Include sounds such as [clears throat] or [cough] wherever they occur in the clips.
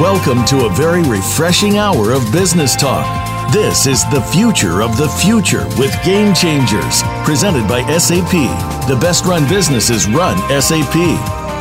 Welcome to a very refreshing hour of business talk. This is the future of the future with Game Changers, presented by SAP. The best run businesses run SAP.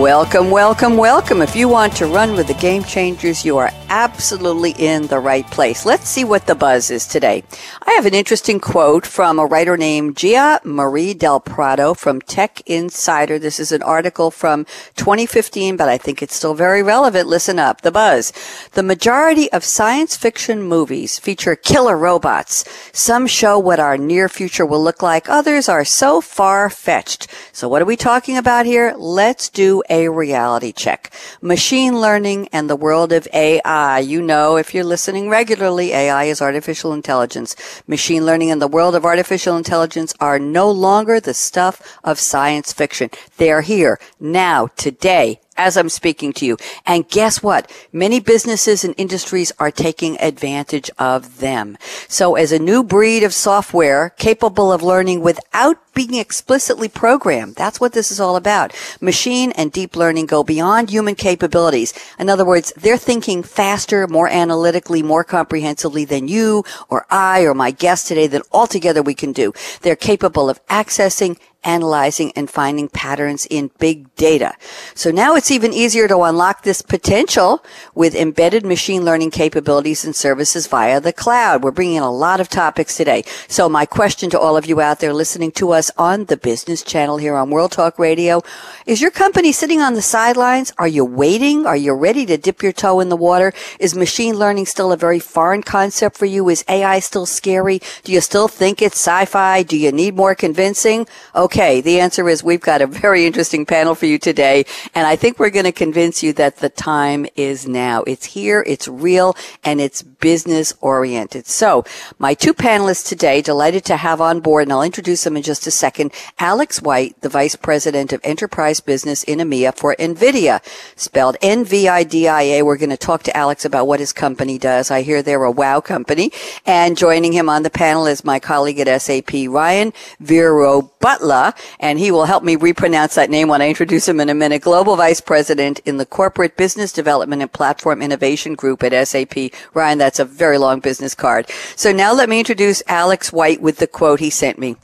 Welcome, welcome, welcome. If you want to run with the game changers, you are absolutely in the right place. Let's see what the buzz is today. I have an interesting quote from a writer named Guia Marie Del Prado from Tech Insider. This is an article from 2015, but I think it's still very relevant. Listen up. The buzz. The majority of science fiction movies feature killer robots. Some show what our near future will look like. Others are so far fetched. So what are we talking about here? Let's do a reality check. Machine learning and the world of AI. You know, if you're listening regularly, AI is artificial intelligence. Machine learning and the world of artificial intelligence are no longer the stuff of science fiction. They're here now, today, as I'm speaking to you. And guess what? Many businesses and industries are taking advantage of them. So as a new breed of software capable of learning without being explicitly programmed, that's what this is all about. Machine and deep learning go beyond human capabilities. In other words, they're thinking faster, more analytically, more comprehensively than you or I or my guest today that altogether we can do. They're capable of accessing analyzing and finding patterns in big data. So now it's even easier to unlock this potential with embedded machine learning capabilities and services via the cloud. We're bringing in a lot of topics today. So my question to all of you out there listening to us on the business channel here on World Talk Radio, is your company sitting on the sidelines? Are you waiting? Are you ready to dip your toe in the water? Is machine learning still a very foreign concept for you? Is AI still scary? Do you still think it's sci-fi? Do you need more convincing? Okay Okay, the answer is we've got a very interesting panel for you today, and I think we're going to convince you that the time is now. It's here, it's real, and it's business oriented. So, my two panelists today, delighted to have on board, and I'll introduce them in just a second. Alex White, the Vice President of Enterprise Business in EMEA for NVIDIA, spelled N-V-I-D-I-A. We're going to talk to Alex about what his company does. I hear they're a wow company. And joining him on the panel is my colleague at SAP, Ryan Viro Butler and he will help me repronounce that name when I introduce him in a minute. Global Vice President in the Corporate Business Development and Platform Innovation Group at SAP. Ryan, that's a very long business card. So now let me introduce Alex White with the quote he sent me.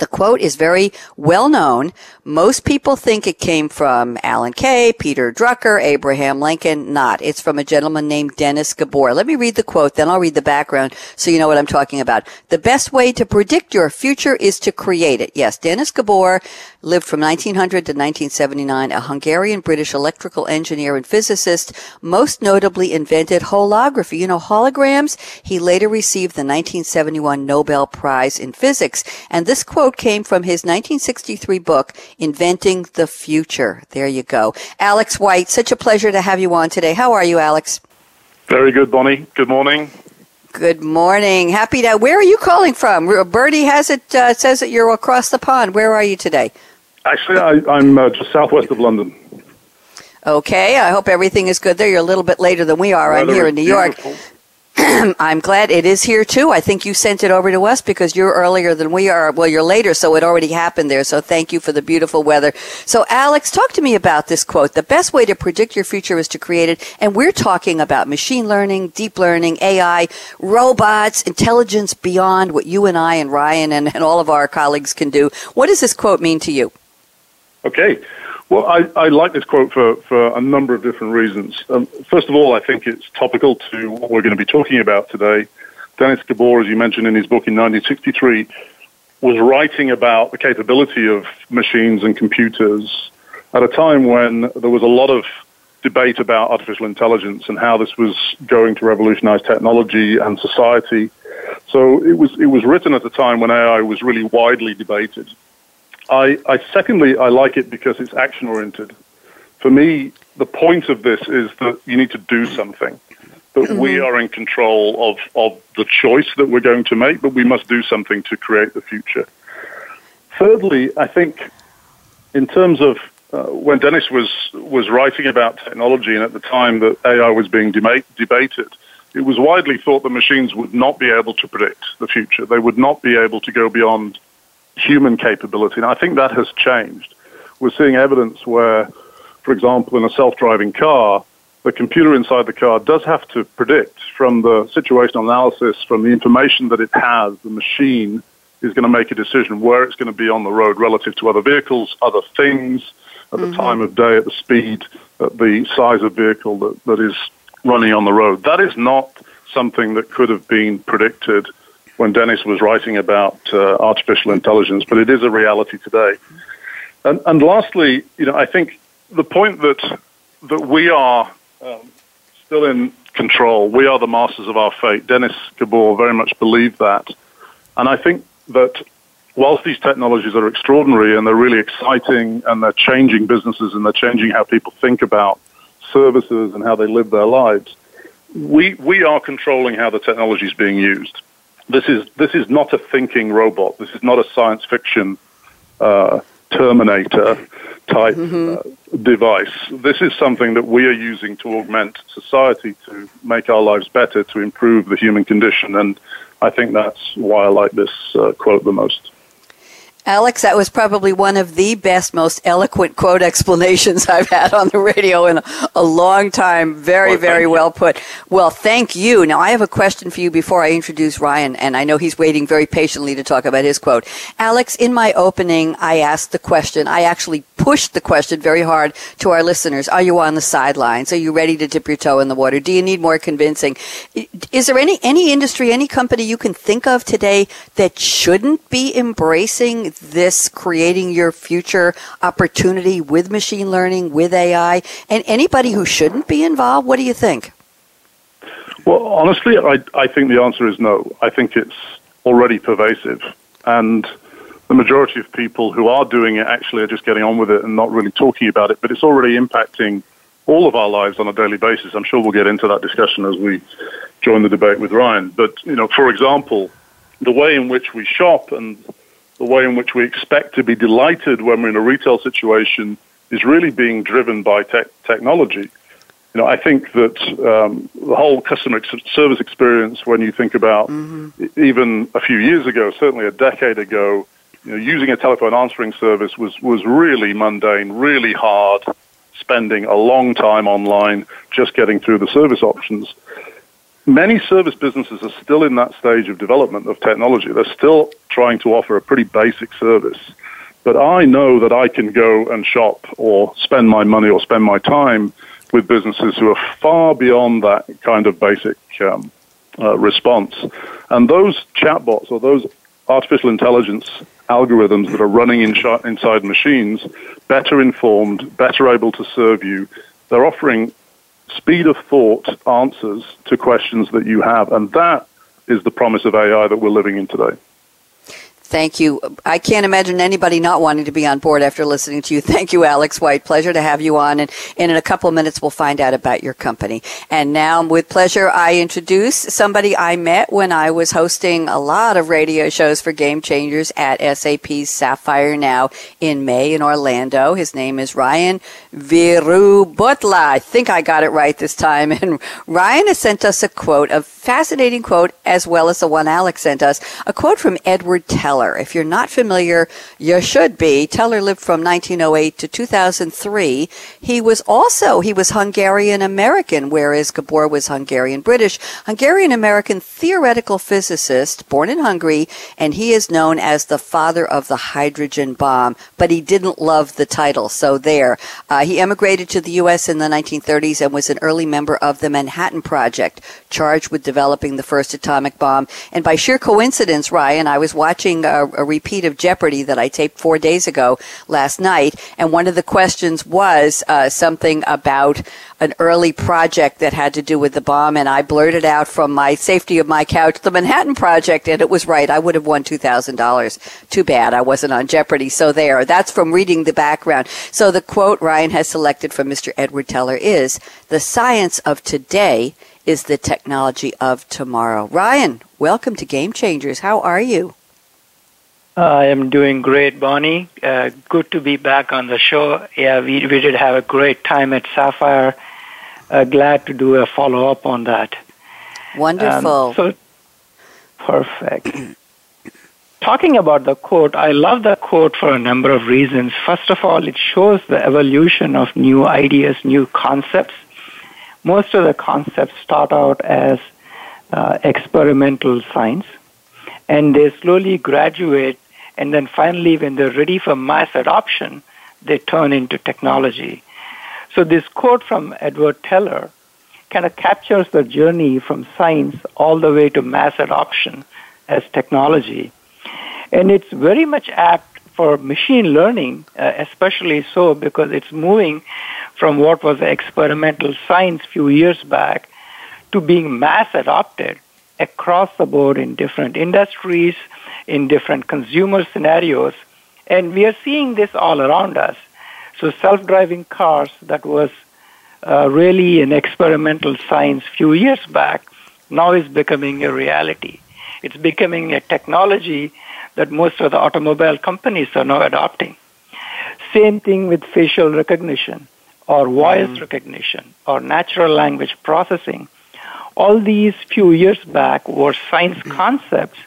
The quote is very well known. Most people think it came from Alan Kay, Peter Drucker, Abraham Lincoln. Not. It's from a gentleman named Dennis Gabor. Let me read the quote, then I'll read the background so you know what I'm talking about. The best way to predict your future is to create it. Yes, Dennis Gabor lived from 1900 to 1979, a Hungarian British electrical engineer and physicist, most notably invented holography. You know, holograms? He later received the 1971 Nobel Prize in Physics. And this quote came from his 1963 book, Inventing the Future. There you go. Alex White, such a pleasure to have you on today. How are you, Alex? Very good, Bonnie. Good morning. Good morning. Happy to. Where are you calling from? Birdie has it uh, says that you're across the pond. Where are you today? Actually, I, am uh, just southwest of London. Okay, I hope everything is good there. You're a little bit later than we are. I'm here in New beautiful. [clears throat] I'm glad it is here too. I think you sent it over to us because you're earlier than we are. Well, you're later, so it already happened there. So thank you for the beautiful weather. So Alex, talk to me about this quote. The best way to predict your future is to create it. And we're talking about machine learning, deep learning, AI, robots, intelligence beyond what you and I and Ryan and, and all of our colleagues can do. What does this quote mean to you? Okay. Well, I, I like this quote for, for a number of different reasons. Um, first of all, I think it's topical to what we're going to be talking about today. Dennis Gabor, as you mentioned in his book in 1963, was writing about the capability of machines and computers at a time when there was a lot of debate about artificial intelligence and how this was going to revolutionize technology and society. So it was it was written at a time when AI was really widely debated. I, I secondly I like it because it's action oriented. For me, the point of this is that you need to do something. That mm-hmm. we are in control of, of the choice that we're going to make, but we must do something to create the future. Thirdly, I think in terms of uh, when Dennis was was writing about technology, and at the time that AI was being deba- debated, it was widely thought that machines would not be able to predict the future. They would not be able to go beyond human capability, and I think that has changed. We're seeing evidence where, for example, in a self-driving car, the computer inside the car does have to predict from the situational analysis, from the information that it has, the machine is going to make a decision where it's going to be on the road relative to other vehicles, other things, at the mm-hmm. time of day, at the speed, at the size of vehicle that, that is running on the road. That is not something that could have been predicted when Dennis was writing about uh, artificial intelligence, but it is a reality today. And, and lastly, you know, I think the point that that we are um, still in control, we are the masters of our fate. Dennis Gabor very much believed that, and I think that whilst these technologies are extraordinary and they're really exciting and they're changing businesses and they're changing how people think about services and how they live their lives, we, we are controlling how the technology is being used. This is, this is not a thinking robot. This is not a science fiction uh, Terminator type mm-hmm. uh, device. This is something that we are using to augment society, to make our lives better, to improve the human condition. And I think that's why I like this uh, quote the most. Alex, that was probably one of the best, most eloquent quote explanations I've had on the radio in a, long time. Very, well, very you. well put. Well, thank you. Now, I have a question for you before I introduce Ryan, and I know he's waiting very patiently to talk about his quote. Alex, in my opening, I asked the question. I actually pushed the question very hard to our listeners. Are you on the sidelines? Are you ready to dip your toe in the water? Do you need more convincing? Is there any, any industry, any company you can think of today that shouldn't be embracing this creating your future opportunity with machine learning, with AI, and anybody who shouldn't be involved? What do you think? Well, honestly, I, I think the answer is no. I think it's already pervasive. And the majority of people who are doing it actually are just getting on with it and not really talking about it. But it's already impacting all of our lives on a daily basis. I'm sure we'll get into that discussion as we join the debate with Ryan. But, you know, for example, the way in which we shop and the way in which we expect to be delighted when we're in a retail situation is really being driven by technology. You know, I think that um, the whole customer ex- service experience, when you think about mm-hmm. even a few years ago, certainly a decade ago, you know, using a telephone answering service was, was really mundane, really hard, spending a long time online just getting through the service options many service businesses are still in that stage of development of technology. They're still trying to offer a pretty basic service. But I know that I can go and shop or spend my money or spend my time with businesses who are far beyond that kind of basic um, uh, response. And those chatbots or those artificial intelligence algorithms that are running in sh- inside machines, better informed, better able to serve you, they're offering speed of thought answers to questions that you have. And that is the promise of AI that we're living in today. Thank you. I can't imagine anybody not wanting to be on board after listening to you. Thank you, Alex White. Pleasure to have you on. And, and in a couple of minutes, we'll find out about your company. And now, with pleasure, I introduce somebody I met when I was hosting a lot of radio shows for Game Changers at SAP's Sapphire Now in May in Orlando. His name is Ryan Veerubhotla. I think I got it right this time. [laughs] And Ryan has sent us a quote of fascinating quote as well as the one Alex sent us. A quote from Edward Teller. If you're not familiar, you should be. Teller lived from 1908 to 2003. He was also, he was Hungarian American, whereas Gabor was Hungarian British. Hungarian American theoretical physicist, born in Hungary, and he is known as the father of the hydrogen bomb, but he didn't love the title, so there. Uh, he emigrated to the U.S. in the 1930s and was an early member of the Manhattan Project, charged with developing the first atomic bomb. And by sheer coincidence, Ryan, I was watching a, a repeat of Jeopardy that I taped four days ago last night, and one of the questions was uh, something about an early project that had to do with the bomb, and I blurted out from my safety of my couch, the Manhattan Project, and it was right. I would have won $2,000. Too bad I wasn't on Jeopardy. So there. That's from reading the background. So the quote Ryan has selected from Mr. Edward Teller is, the science of today is the technology of tomorrow. Ryan, welcome to Game Changers. How are you? I am doing great, Bonnie. Uh, good to be back on the show. Yeah, we, we did have a great time at Sapphire uh, glad to do a follow up on that. Wonderful. Um, so perfect. [clears throat] Talking about the quote, I love the quote for a number of reasons. First of all, it shows the evolution of new ideas, new concepts. Most of the concepts start out as uh, experimental science, and they slowly graduate, and then finally, when they're ready for mass adoption, they turn into technology. So this quote from Edward Teller kind of captures the journey from science all the way to mass adoption as technology. And it's very much apt for machine learning, uh, especially so because it's moving from what was experimental science few years back to being mass adopted across the board in different industries, in different consumer scenarios. And we are seeing this all around us. So self-driving cars that was uh, really an experimental science few years back now is becoming a reality. It's becoming a technology that most of the automobile companies are now adopting. Same thing with facial recognition or voice mm. recognition or natural language processing. All these few years back were science mm. concepts.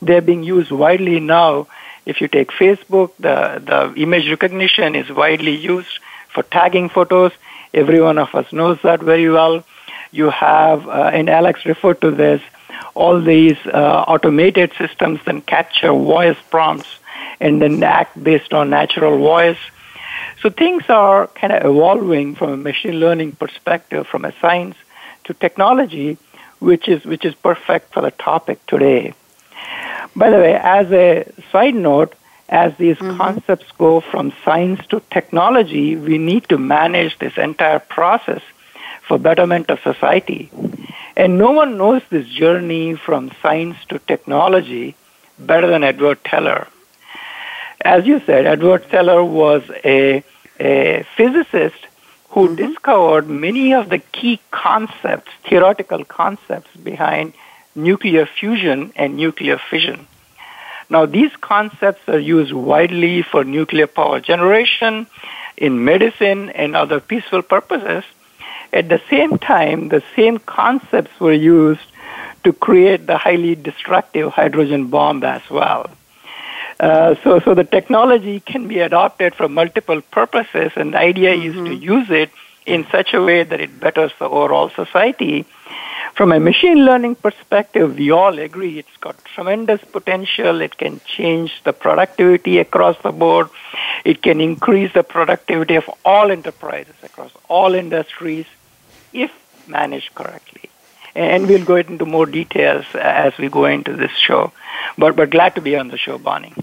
They're being used widely now if you take Facebook, the, the image recognition is widely used for tagging photos. Every one of us knows that very well. You have, uh, and Alex referred to this, all these uh, automated systems that capture voice prompts and then act based on natural voice. So things are kind of evolving from a machine learning perspective, from a science to technology, which is which is perfect for the topic today. By the way, as a side note, as these mm-hmm. concepts go from science to technology, we need to manage this entire process for betterment of society. And no one knows this journey from science to technology better than Edward Teller. As you said, Edward Teller was a, a physicist who mm-hmm. discovered many of the key concepts, theoretical concepts behind nuclear fusion and nuclear fission. Now, these concepts are used widely for nuclear power generation, in medicine, and other peaceful purposes. At the same time, the same concepts were used to create the highly destructive hydrogen bomb as well. Uh, so, so the technology can be adopted for multiple purposes, and the idea mm-hmm. is to mm-hmm. use it in such a way that it betters the overall society. From a machine learning perspective, we all agree it's got tremendous potential. It can change the productivity across the board. It can increase the productivity of all enterprises across all industries if managed correctly. And we'll go into more details as we go into this show. But, but glad to be on the show, Bonnie.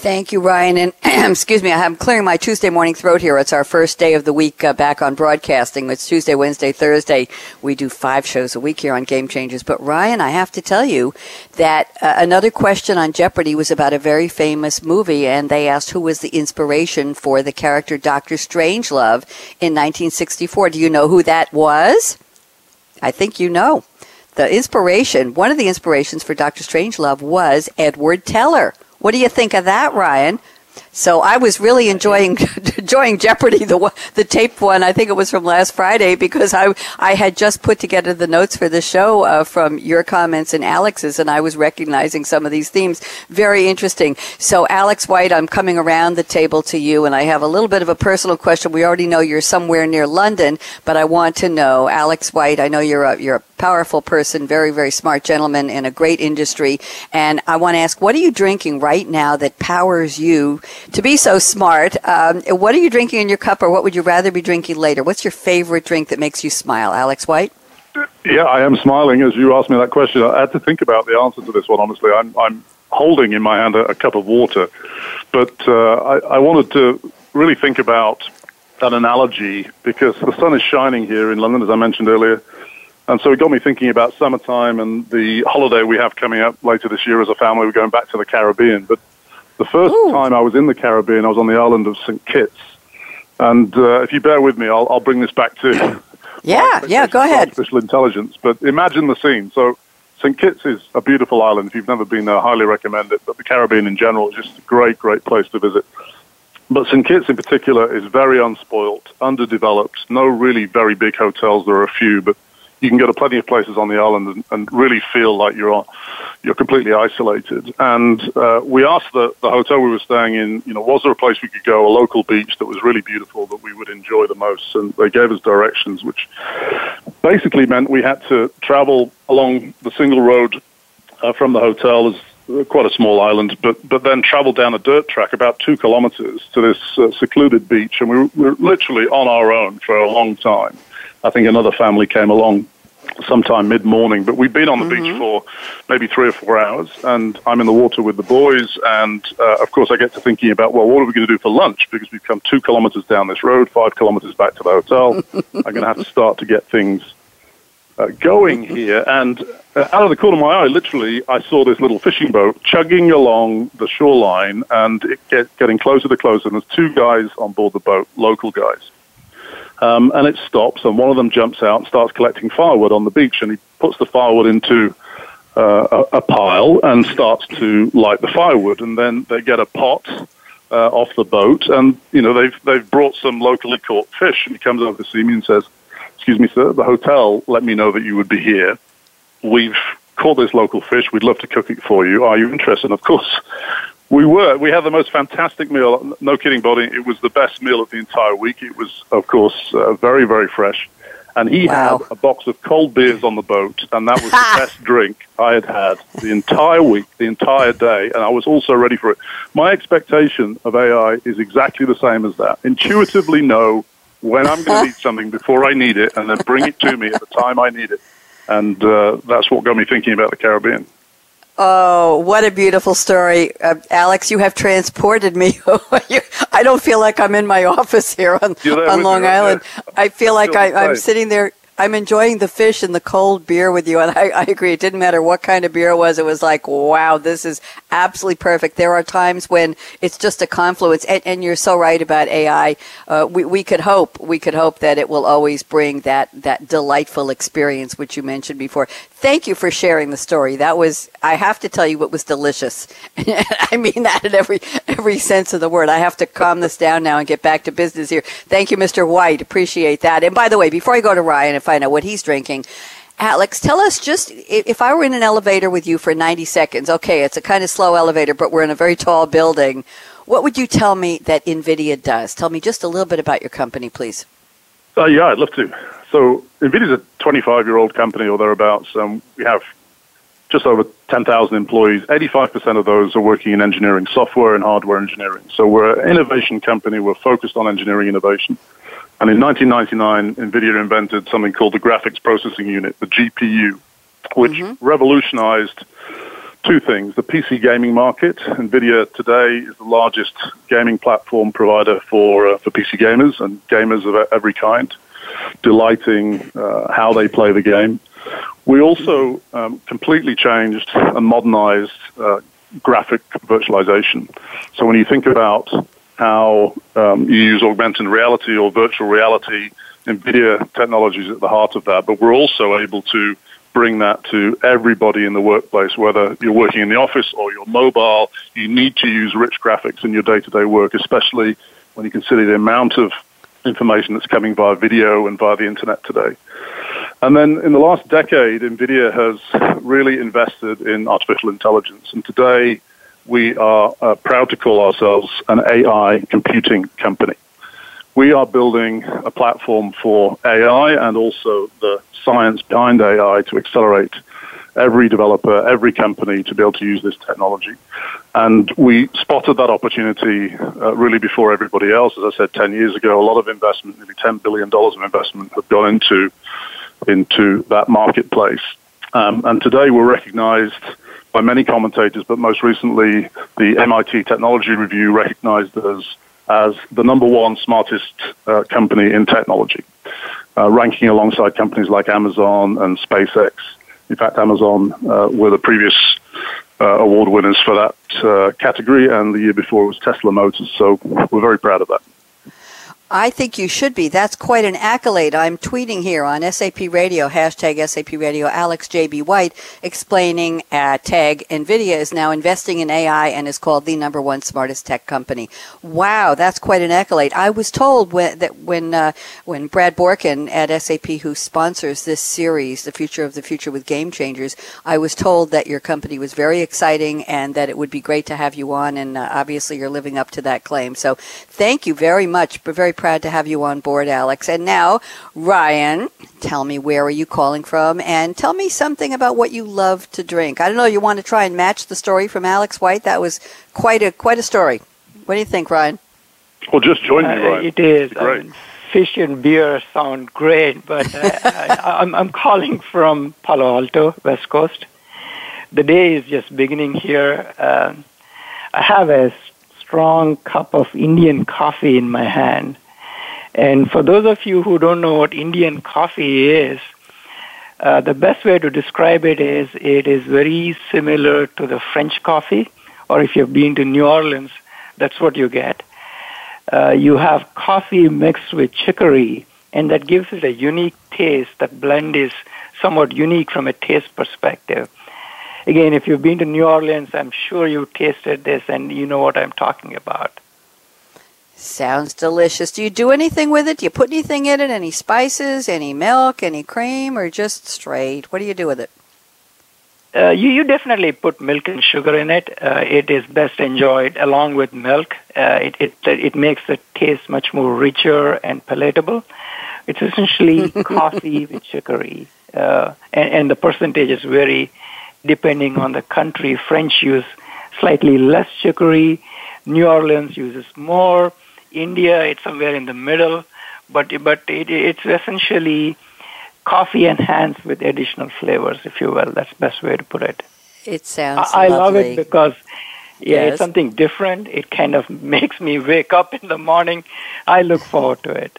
Thank you, Ryan. And [clears throat] excuse me, I'm clearing my Tuesday morning throat here. It's our first day of the week uh, back on broadcasting. It's Tuesday, Wednesday, Thursday. We do five shows a week here on Game Changers. But Ryan, I have to tell you that uh, another question on Jeopardy was about a very famous movie, and they asked who was the inspiration for the character Doctor Strangelove in 1964. Do you know who that was? I think you know. The inspiration, one of the inspirations for Doctor Strangelove was Edward Teller what do you think of that, Ryan? So I was really enjoying [laughs] enjoying Jeopardy, the the taped one. I think it was from last Friday because I I had just put together the notes for the show uh, from your comments and Alex's, and I was recognizing some of these themes. Very interesting. So Alex White, I'm coming around the table to you, and I have a little bit of a personal question. We already know you're somewhere near London, but I want to know, Alex White. I know you're a you're a powerful person, very very smart gentleman in a great industry, and I want to ask, what are you drinking right now that powers you? To be so smart. Um, what are you drinking in your cup, or what would you rather be drinking later? What's your favorite drink that makes you smile, Alex White? Yeah, I am smiling as you asked me that question. I had to think about the answer to this one. Honestly, I'm, I'm holding in my hand a, a cup of water, but uh, I, I wanted to really think about that analogy because the sun is shining here in London, as I mentioned earlier. And so it got me thinking about summertime and the holiday we have coming up later this year as a family. We're going back to the Caribbean. But the first Ooh. time I was in the Caribbean, I was on the island of St. Kitts. And uh, if you bear with me, I'll, I'll bring this back to yeah, [laughs] yeah, go ahead. Artificial intelligence, but imagine the scene. So St. Kitts is a beautiful island. If you've never been there, I highly recommend it. But the Caribbean in general is just a great, great place to visit. But St. Kitts in particular is very unspoilt, underdeveloped, no really very big hotels. There are a few, but you can go to plenty of places on the island and, and really feel like you're on, you're completely isolated. And uh, we asked the, the hotel we were staying in, you know, was there a place we could go, a local beach that was really beautiful that we would enjoy the most? And they gave us directions, which basically meant we had to travel along the single road uh, from the hotel as quite a small island, but but then travel down a dirt track about two kilometers to this uh, secluded beach, and we were, we were literally on our own for a long time. I think another family came along sometime mid morning. But we've been on the mm-hmm. beach for maybe three or four hours, and I'm in the water with the boys. And uh, of course, I get to thinking about, well, what are we going to do for lunch? Because we've come two kilometers down this road, five kilometers back to the hotel. [laughs] I'm going to have to start to get things uh, going here. And uh, out of the corner of my eye, literally, I saw this little fishing boat chugging along the shoreline and it get, getting closer to closer. And there's two guys on board the boat, local guys. Um, and it stops, and one of them jumps out and starts collecting firewood on the beach, and he puts the firewood into uh, a, a, pile and starts to light the firewood, and then they get a pot uh, off the boat, and you know they've they've brought some locally caught fish, and he comes over to see me and says, "Excuse me, sir, the hotel let me know that you would be here. We've caught this local fish. We'd love to cook it for you. Are you interested?" And of course, we were. We had the most fantastic meal. No kidding, Bonnie. It was the best meal of the entire week. It was, of course, uh, very, very fresh. And he wow. had a box of cold beers on the boat, and that was the best drink I had had the entire week, the entire day, and I was also ready for it. My expectation of AI is exactly the same as that. Intuitively know when I'm going [laughs] to need something before I need it, and then bring it to me at the time I need it. And uh, that's what got me thinking about the Caribbean. Oh, what a beautiful story. Uh, Alex, you have transported me. [laughs] I don't feel like I'm in my office here on, on Long Island. I feel like I, I'm sitting there I'm enjoying the fish and the cold beer with you, and I, I, agree. It didn't matter what kind of beer it was. It was like, wow, this is absolutely perfect. There are times when it's just a confluence, and, and you're so right about AI. Uh, we, we could hope, we could hope that it will always bring that that delightful experience, which you mentioned before. Thank you for sharing the story. That was, I have to tell you, it was delicious. [laughs] I mean that in every every sense of the word. I have to calm this down now and get back to business here. Thank you, Mr. White. Appreciate that. And by the way, before I go to Ryan, if find out what he's drinking. Alex, tell us just if I were in an elevator with you for 90 seconds, okay, it's a kind of slow elevator, but we're in a very tall building. What would you tell me that NVIDIA does? Tell me just a little bit about your company, please. Uh, yeah, I'd love to. So, NVIDIA is a 25 year old company or thereabouts. Um, we have just over 10,000 employees. 85% of those are working in engineering, software and hardware engineering. So, we're an innovation company. We're focused on engineering innovation. And in 1999, NVIDIA invented something called the Graphics Processing Unit, the GPU, which mm-hmm. revolutionized two things. The PC gaming market. NVIDIA today is the largest gaming platform provider for, uh, for PC gamers and gamers of every kind, delighting uh, how they play the game. We also um, completely changed and modernized uh, graphic virtualization. So when you think about how um, you use augmented reality or virtual reality. NVIDIA technology is at the heart of that, but we're also able to bring that to everybody in the workplace, whether you're working in the office or you're mobile. You need to use rich graphics in your day-to-day work, especially when you consider the amount of information that's coming via video and via the internet today. And then in the last decade, NVIDIA has really invested in artificial intelligence. And today, we are uh, proud to call ourselves an AI computing company. We are building a platform for AI and also the science behind AI to accelerate every developer, every company to be able to use this technology. And we spotted that opportunity uh, really before everybody else. As I said 10 years ago, a lot of investment, nearly $10 billion of investment, have gone into, into that marketplace. Um, and today we're recognized by many commentators, but most recently the MIT Technology Review recognized us as the number one smartest uh, company in technology, uh, ranking alongside companies like Amazon and SpaceX. In fact, Amazon uh, were the previous uh, award winners for that uh, category, and the year before it was Tesla Motors. So we're very proud of that. I think you should be. That's quite an accolade. I'm tweeting here on SAP Radio, hashtag SAP Radio, Alex J.B. White, explaining uh, tag NVIDIA is now investing in AI and is called the number one smartest tech company. Wow, that's quite an accolade. I was told when, that when, uh, when Brad Borkin at SAP, who sponsors this series, The Future of the Future with Game Changers, I was told that your company was very exciting and that it would be great to have you on, and uh, obviously you're living up to that claim. So thank you very much. Very proud to have you on board, Alex. And now, Ryan, tell me where are you calling from and tell me something about what you love to drink. I don't know, you want to try and match the story from Alex White? That was quite a quite a story. What do you think, Ryan? Well, just join me, Ryan. Uh, it is. Great. I fish and beer sound great, but uh, I, I'm, I'm calling from Palo Alto, West Coast. The day is just beginning here. Uh, I have a strong cup of Indian coffee in my hand. And for those of you who don't know what Indian coffee is, uh, the best way to describe it is it is very similar to the French coffee, or if you've been to New Orleans, that's what you get. Uh, you have coffee mixed with chicory, and that gives it a unique taste. That blend is somewhat unique from a taste perspective. Again, if you've been to New Orleans, I'm sure you've tasted this and you know what I'm talking about. Sounds delicious. Do you do anything with it? Do you put anything in it? Any spices, any milk, any cream, or just straight? What do you do with it? Uh, you, you definitely put milk and sugar in it. Uh, it is best enjoyed along with milk. Uh, it, it, it makes the taste much more richer and palatable. It's essentially [laughs] coffee with chicory. Uh, and, and the percentage is very depending on the country. French use slightly less chicory. New Orleans uses more. India, it's somewhere in the middle, but but it, it's essentially coffee enhanced with additional flavors, if you will. That's the best way to put it. It sounds. I, I love it because yeah, yes. it's something different. It kind of [laughs] makes me wake up in the morning. I look forward to it.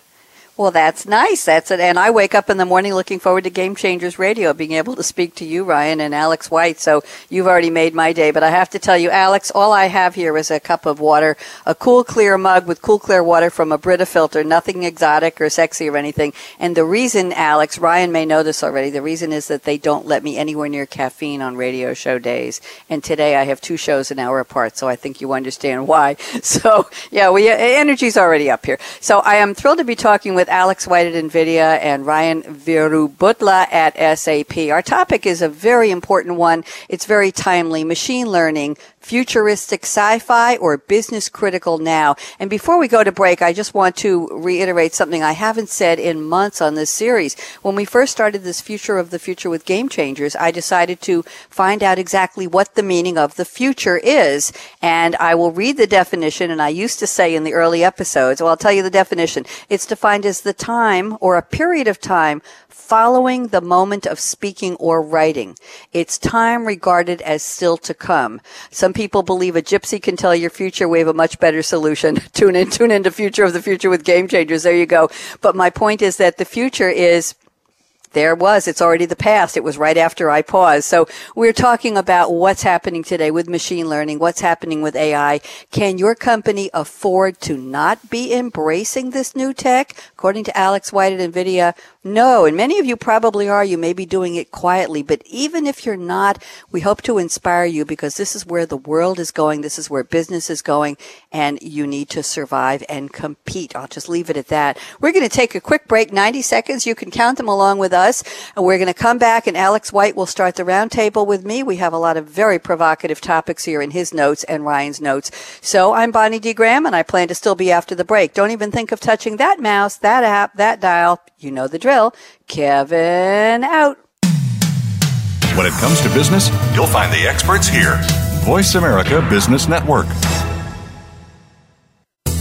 Well, that's nice. That's it. And I wake up in the morning looking forward to Game Changers Radio, being able to speak to you, Ryan, and Alex White. So you've already made my day. But I have to tell you, Alex, all I have here is a cup of water, a cool, clear mug with cool, clear water from a Brita filter, nothing exotic or sexy or anything. And the reason, Alex, Ryan may know this already, the reason is that they don't let me anywhere near caffeine on radio show days. And today I have two shows an hour apart, so I think you understand why. [laughs] So, yeah, we, uh, energy's already up here. So I am thrilled to be talking with Alex White at NVIDIA and Ryan Veerubhotla at SAP. Our topic is a very important one. It's very timely. Machine learning, futuristic sci-fi or business critical now. And before we go to break, I just want to reiterate something I haven't said in months on this series. When we first started this future of the future with game changers, I decided to find out exactly what the meaning of the future is. And I will read the definition. And I used to say in the early episodes, well, I'll tell you the definition. It's defined as the time or a period of time following the moment of speaking or writing. It's time regarded as still to come. Some people believe a gypsy can tell your future. We have a much better solution. [laughs] tune in, tune into Future of the Future with Game Changers. There you go. But my point is that the future is There was. It's already the past. It was right after I paused. So we're talking about what's happening today with machine learning, what's happening with AI. Can your company afford to not be embracing this new tech? According to Alex White at NVIDIA, no, and many of you probably are. You may be doing it quietly, but even if you're not, we hope to inspire you because this is where the world is going. This is where business is going, and you need to survive and compete. I'll just leave it at that. We're going to take a quick break, 90 seconds. You can count them along with us, and we're going to come back, and Alex White will start the roundtable with me. We have a lot of very provocative topics here in his notes and Ryan's notes. So I'm Bonnie D. Graham, and I plan to still be after the break. Don't even think of touching that mouse, that app, that dial. You know the drill. Kevin out. When it comes to business, you'll find the experts here. Voice America Business Network.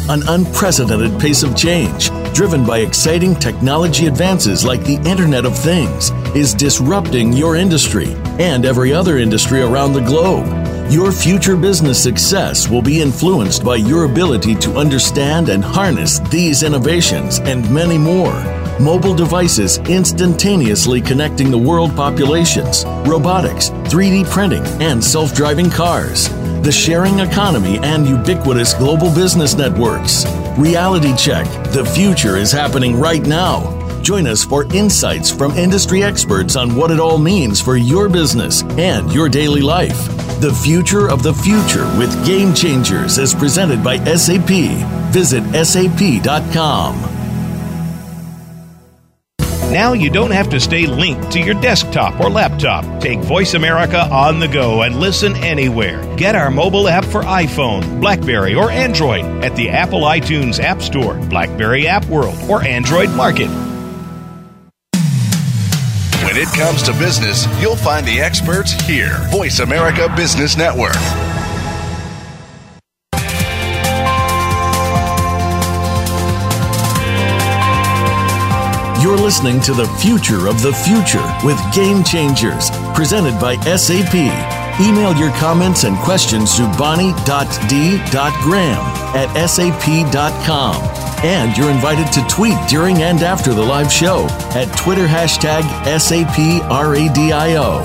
An unprecedented pace of change, driven by exciting technology advances like the Internet of Things, is disrupting your industry and every other industry around the globe. Your future business success will be influenced by your ability to understand and harness these innovations and many more mobile devices instantaneously connecting the world populations, robotics, 3D printing, and self driving cars, the sharing economy, and ubiquitous global business networks. Reality Check The future is happening right now. Join us for insights from industry experts on what it all means for your business and your daily life. The future of the future with Game Changers is presented by SAP. Visit sap.com. Now you don't have to stay linked to your desktop or laptop. Take Voice America on the go and listen anywhere. Get our mobile app for iPhone, Blackberry, or Android at the Apple iTunes App Store, Blackberry App World, or Android Market. It comes to business, you'll find the experts here. Voice America Business Network. You're listening to the future of the future with Game Changers, presented by SAP. Email your comments and questions to bonnie.d.graham at sap.com. And you're invited to tweet during and after the live show at Twitter hashtag SAPRADIO.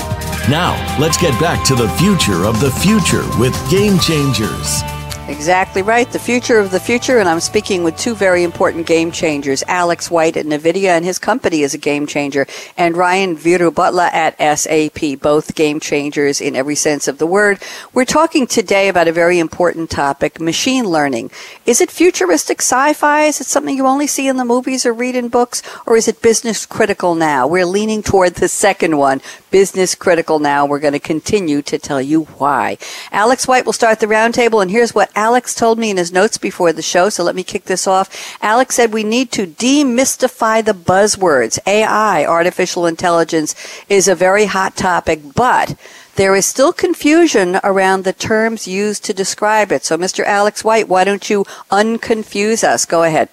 Now, let's get back to the future of the future with Game Changers. Exactly right. The future of the future. And I'm speaking with two very important game changers Alex White at NVIDIA, and his company is a game changer, and Ryan Veerubhotla at SAP, both game changers in every sense of the word. We're talking today about a very important topic machine learning. Is it futuristic sci fi? Is it something you only see in the movies or read in books? Or is it business critical now? We're leaning toward the second one, business critical now. We're going to continue to tell you why. Alex White will start the roundtable, and here's what Alex told me in his notes before the show, so let me kick this off. Alex said we need to demystify the buzzwords. AI, artificial intelligence, is a very hot topic, but there is still confusion around the terms used to describe it. So, Mr. Alex White, why don't you unconfuse us? Go ahead.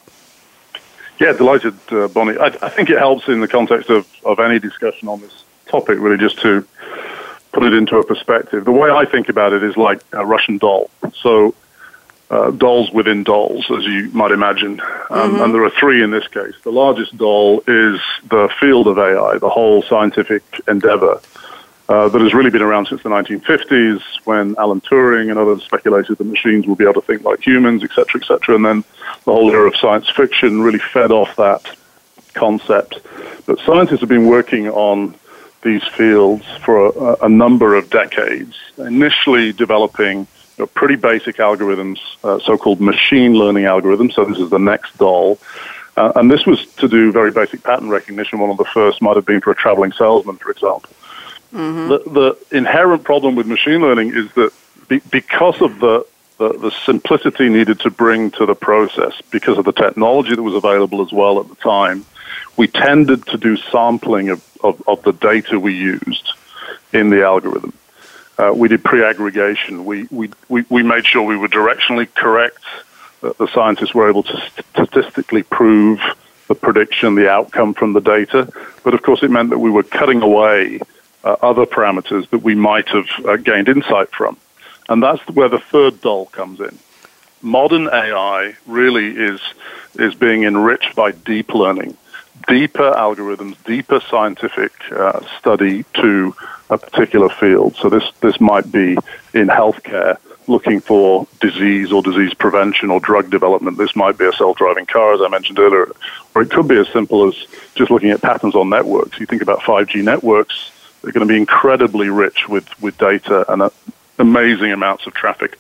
Yeah, delighted, uh, Bonnie. I, I, think it helps in the context of, of any discussion on this topic, really, just to put it into a perspective. The way I think about it is like a Russian doll. So uh, dolls within dolls, as you might imagine. Um, mm-hmm. And there are three in this case. The largest doll is the field of AI, the whole scientific endeavor uh, that has really been around since the 1950s when Alan Turing and others speculated that machines will be able to think like humans, etc., etc. And then the whole era of science fiction really fed off that concept. But scientists have been working on these fields for a, a number of decades, initially developing know, pretty basic algorithms, uh, so-called machine learning algorithms. So this is the next doll. Uh, and this was to do very basic pattern recognition. One of the first might have been for a traveling salesman, for example. Mm-hmm. The, the, inherent problem with machine learning is that be, because of the, the, the, simplicity needed to bring to the process, because of the technology that was available as well at the time, we tended to do sampling of, of, of the data we used in the algorithm. Uh, we did pre-aggregation. We, we, we, we made sure we were directionally correct. That the scientists were able to statistically prove the prediction, the outcome from the data. But of course, it meant that we were cutting away uh, other parameters that we might have uh, gained insight from. And that's where the third doll comes in. Modern AI really is, is being enriched by deep learning deeper algorithms, deeper scientific uh, study to a particular field. So this this might be in healthcare, looking for disease or disease prevention or drug development. This might be a self-driving car, as I mentioned earlier, or it could be as simple as just looking at patterns on networks. You think about 5G networks; they're going to be incredibly rich with with data and amazing amounts of traffic.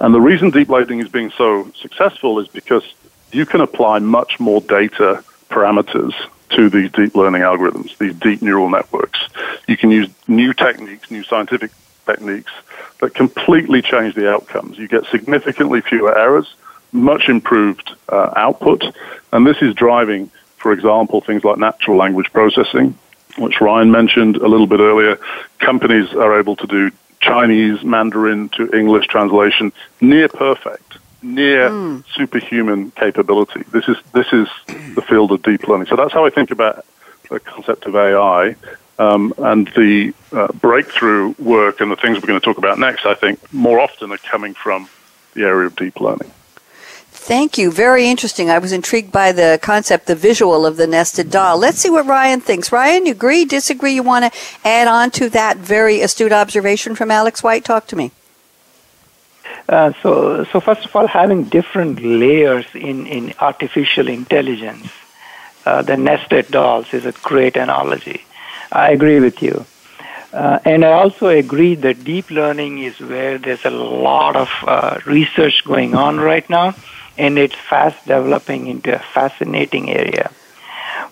And the reason deep learning is being so successful is because you can apply much more data parameters to these deep learning algorithms, these deep neural networks. You can use new techniques, new scientific techniques that completely change the outcomes. You get significantly fewer errors, much improved uh, output, and this is driving, for example, things like natural language processing, which Ryan mentioned a little bit earlier. Companies are able to do Chinese Mandarin to English translation near perfect, near mm. superhuman capability. This is this is the field of deep learning. So that's how I think about the concept of AI. Um, and the uh, breakthrough work and the things we're going to talk about next, I think, more often are coming from the area of deep learning. Thank you. Very interesting. I was intrigued by the concept, the visual of the nested doll. Let's see what Ryan thinks. Ryan, you agree, disagree? You want to add on to that very astute observation from Alex White? Talk to me. Uh, so, so first of all, having different layers in, in artificial intelligence, uh, the nested dolls is a great analogy. I agree with you. Uh, and I also agree that deep learning is where there's a lot of uh, research going on right now and it's fast developing into a fascinating area.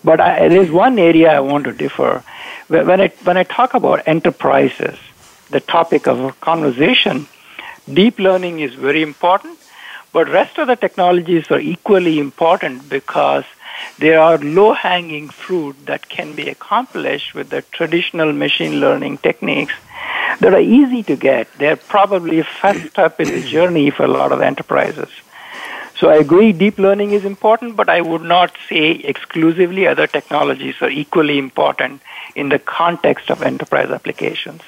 But I, there's one area I want to differ. When I, when I talk about enterprises, the topic of conversation, deep learning is very important, but rest of the technologies are equally important because there are low-hanging fruit that can be accomplished with the traditional machine learning techniques that are easy to get. They're probably first step in the journey for a lot of enterprises. So I agree deep learning is important, but I would not say exclusively other technologies are equally important in the context of enterprise applications.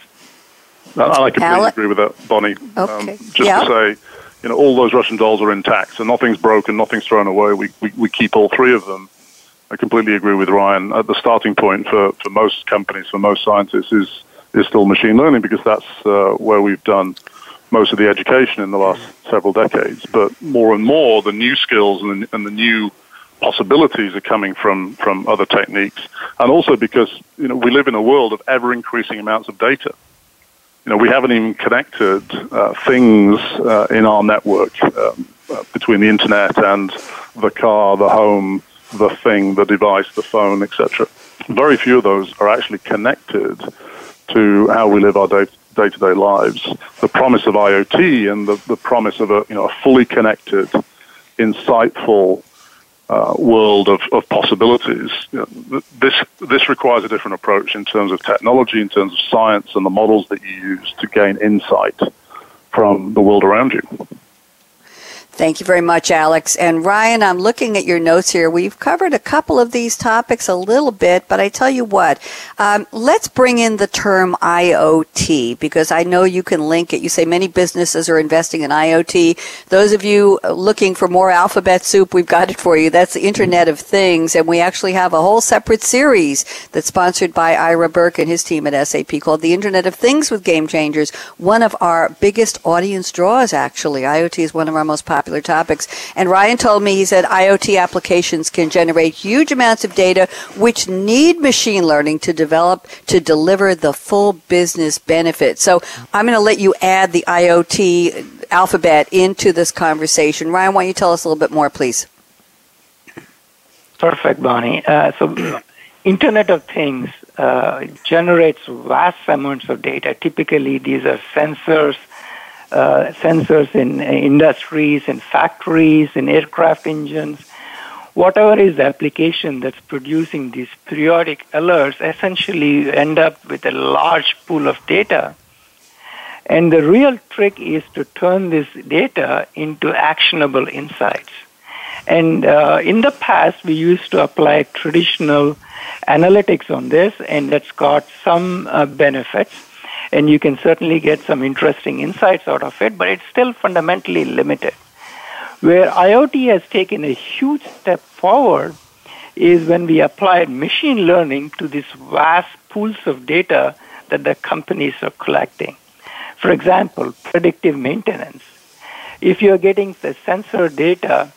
I completely agree with that, Bonnie. Um, okay. Um, just to say, you know, all those Russian dolls are intact, so nothing's broken, nothing's thrown away. We, we, we keep all three of them. I completely agree with Ryan. At the starting point for, for most companies, for most scientists, is is still machine learning because that's uh, where we've done most of the education in the last several decades. But more and more, the new skills and the, and the new possibilities are coming from, from other techniques. And also because, you know, we live in a world of ever increasing amounts of data. You know, we haven't even connected uh, things uh, in our network um, uh, between the internet and the car, the home, the thing, the device, the phone, etc. Very few of those are actually connected to how we live our day to day lives. The promise of IoT and the, the promise of a, you know, a fully connected, insightful uh, world of, of possibilities. You know, this, this requires a different approach in terms of technology, in terms of science, and the models that you use to gain insight from the world around you. Thank you very much, Alex. And Ryan, I'm looking at your notes here. We've covered a couple of these topics a little bit, but I tell you what, um, let's bring in the term IoT because I know you can link it. You say many businesses are investing in IoT. Those of you looking for more alphabet soup, we've got it for you. That's the Internet of Things. And we actually have a whole separate series that's sponsored by Ira Burke and his team at SAP called The Internet of Things with Game Changers. One of our biggest audience draws, actually. IoT is one of our most popular popular topics. And Ryan told me, he said IoT applications can generate huge amounts of data which need machine learning to develop to deliver the full business benefit. So I'm going to let you add the IoT alphabet into this conversation. Ryan, why don't you tell us a little bit more, please? Perfect, Bonnie. Uh, so, [clears throat] Internet of Things uh, generates vast amounts of data. Typically, these are sensors, uh, sensors in industries, in factories, in aircraft engines, whatever is the application that's producing these periodic alerts, essentially end up with a large pool of data. And the real trick is to turn this data into actionable insights. And uh, in the past, we used to apply traditional analytics on this, and that's got some uh, benefits and you can certainly get some interesting insights out of it, but it's still fundamentally limited. Where IoT has taken a huge step forward is when we applied machine learning to these vast pools of data that the companies are collecting. For example, predictive maintenance. If you're getting the sensor data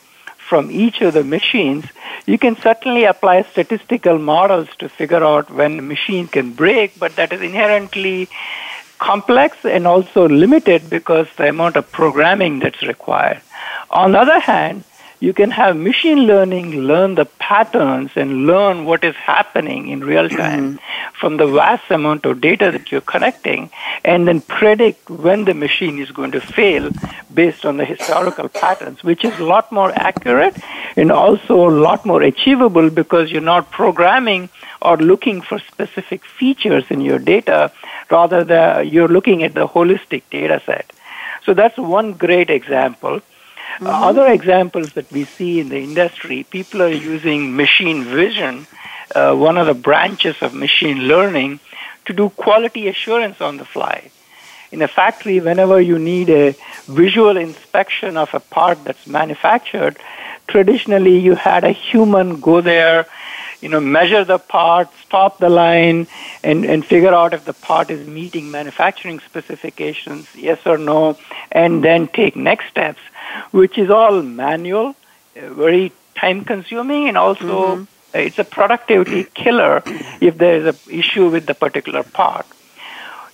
from each of the machines, you can certainly apply statistical models to figure out when a machine can break, but that is inherently complex and also limited because the amount of programming that's required. On the other hand, you can have machine learning learn the patterns and learn what is happening in real time mm-hmm. from the vast amount of data that you're collecting and then predict when the machine is going to fail based on the historical patterns, which is a lot more accurate and also a lot more achievable because you're not programming or looking for specific features in your data, rather the, you're looking at the holistic data set. So that's one great example. Mm-hmm. Uh, other examples that we see in the industry, people are using machine vision, uh, one of the branches of machine learning, to do quality assurance on the fly. In a factory, whenever you need a visual inspection of a part that's manufactured, traditionally you had a human go there, you know, measure the part, stop the line, and, and figure out if the part is meeting manufacturing specifications, yes or no, and then take next steps which is all manual, uh, very time consuming, and also mm-hmm. it's a productivity killer [coughs] if there is an issue with the particular part.